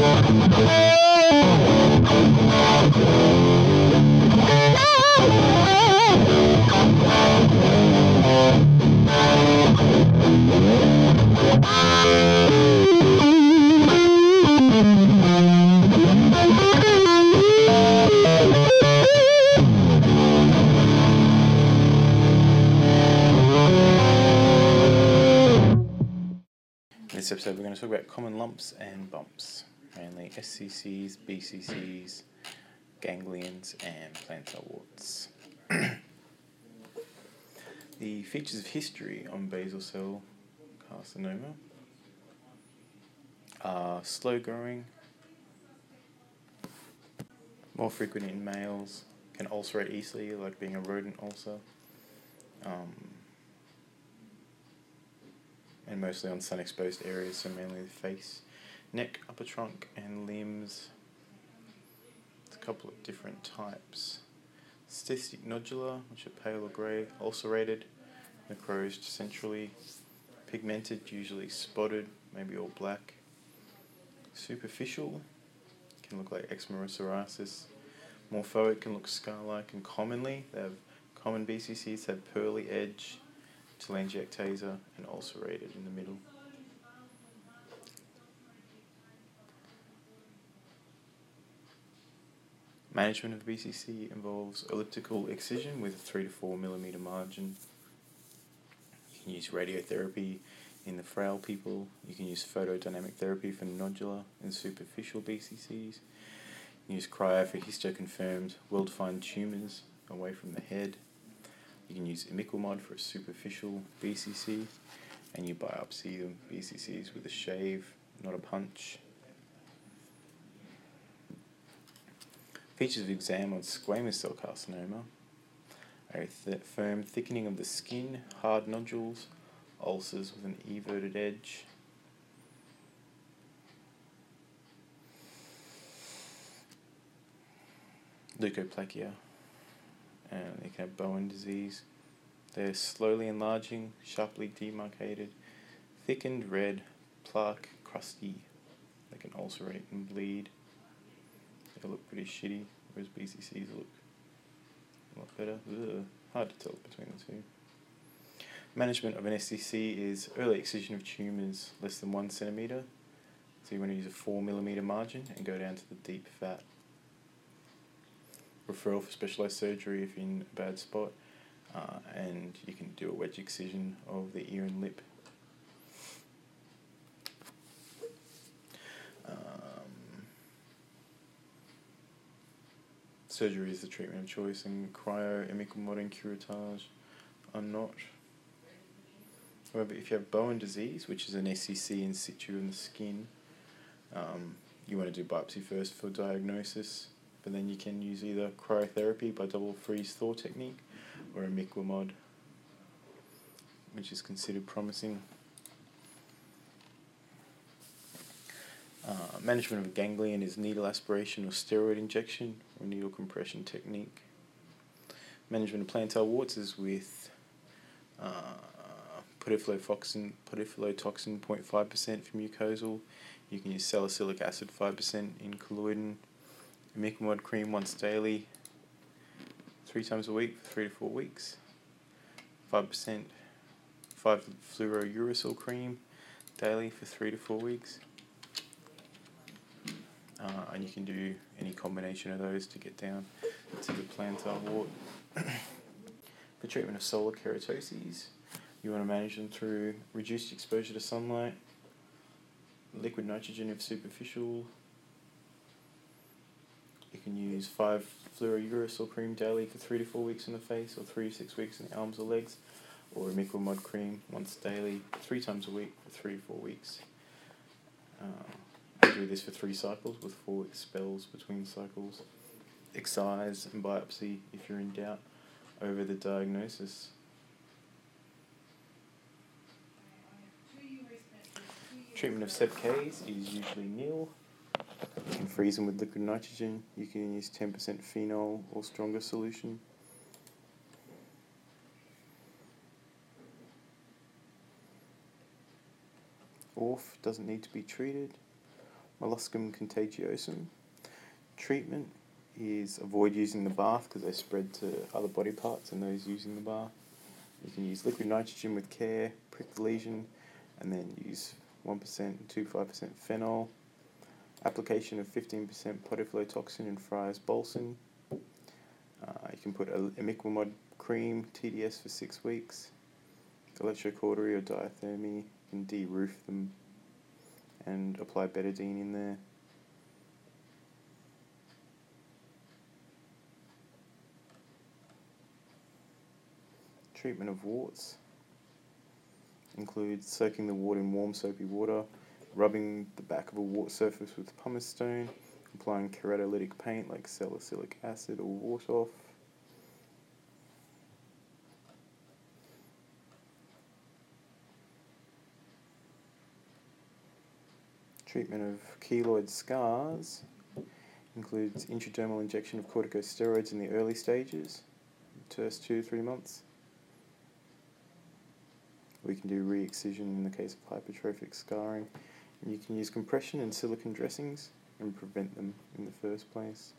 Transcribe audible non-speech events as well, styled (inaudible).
In this episode, we're going to talk about common lumps and bumps, mainly SCCs, BCCs, ganglions, and plantar warts. (clears throat) the features of history on basal cell carcinoma are slow growing, more frequent in males, can ulcerate easily, like being a rodent ulcer. Um, and mostly on sun exposed areas, so mainly the face, neck, upper trunk, and limbs. It's a couple of different types. Cystic nodular, which are pale or grey, ulcerated, necrosed centrally, pigmented, usually spotted, maybe all black. Superficial, can look like eczema or psoriasis. Morphoid can look scar like, and commonly, they have common BCCs have pearly edge telangiectasia, and ulcerated in the middle. Management of BCC involves elliptical excision with a 3 to 4 millimeter margin. You can use radiotherapy in the frail people. You can use photodynamic therapy for nodular and superficial BCCs. Use cryo for histoconfirmed, well defined tumours away from the head. You can use imiquimod for a superficial BCC, and you biopsy the BCCs with a shave, not a punch. Features of exam on squamous cell carcinoma are a th- firm thickening of the skin, hard nodules, ulcers with an everted edge. Leukoplakia, and they can have Bowen disease. They're slowly enlarging, sharply demarcated, thickened red, plaque, crusty. They can ulcerate and bleed. They look pretty shitty, whereas BCCs look a lot better. Ugh, hard to tell between the two. Management of an SCC is early excision of tumours less than one centimetre. So you want to use a four millimetre margin and go down to the deep fat referral for specialised surgery if in a bad spot, uh, and you can do a wedge excision of the ear and lip. Um, surgery is the treatment of choice, and cryo, imiquimod, and curettage are not. However, if you have Bowen disease, which is an SCC in situ in the skin, um, you want to do biopsy first for diagnosis but then you can use either cryotherapy by double freeze thaw technique or imiquimod, which is considered promising. Uh, management of ganglion is needle aspiration or steroid injection needle compression technique. Management of plantar warts is with uh, podophyllotoxin, podophyllotoxin 0.5% for mucosal. You can use salicylic acid 5% in collodion imiquimod cream once daily, three times a week for three to four weeks. Five percent, five fluorouracil cream daily for three to four weeks. Uh, and you can do any combination of those to get down to the plantar wart. (coughs) for treatment of solar keratoses, you want to manage them through reduced exposure to sunlight, liquid nitrogen if superficial, you can use five fluorouracil cream daily for three to four weeks in the face, or three to six weeks in the arms or legs, or imiquimod cream once daily, three times a week for three to four weeks. Uh, do this for three cycles with four week spells between cycles. Excise and biopsy if you're in doubt over the diagnosis. Treatment of SEPCAs is usually nil. You can freeze them with liquid nitrogen. You can use 10% phenol or stronger solution. ORF doesn't need to be treated. Molluscum contagiosum. Treatment is avoid using the bath because they spread to other body parts and those using the bath. You can use liquid nitrogen with care, prick the lesion, and then use 1% to 5% phenol. Application of 15% podophyllotoxin and Friar's Balsam. Uh, you can put a imiquimod cream, TDS for six weeks. Electrocautery or diathermy, can de-roof them and apply betadine in there. Treatment of warts includes soaking the wart in warm soapy water, rubbing the back of a wart surface with pumice stone, applying keratolytic paint like salicylic acid or Wartoff. Treatment of keloid scars includes intradermal injection of corticosteroids in the early stages, first two to three months. We can do re-excision in the case of hypertrophic scarring. And you can use compression and silicone dressings and prevent them in the first place.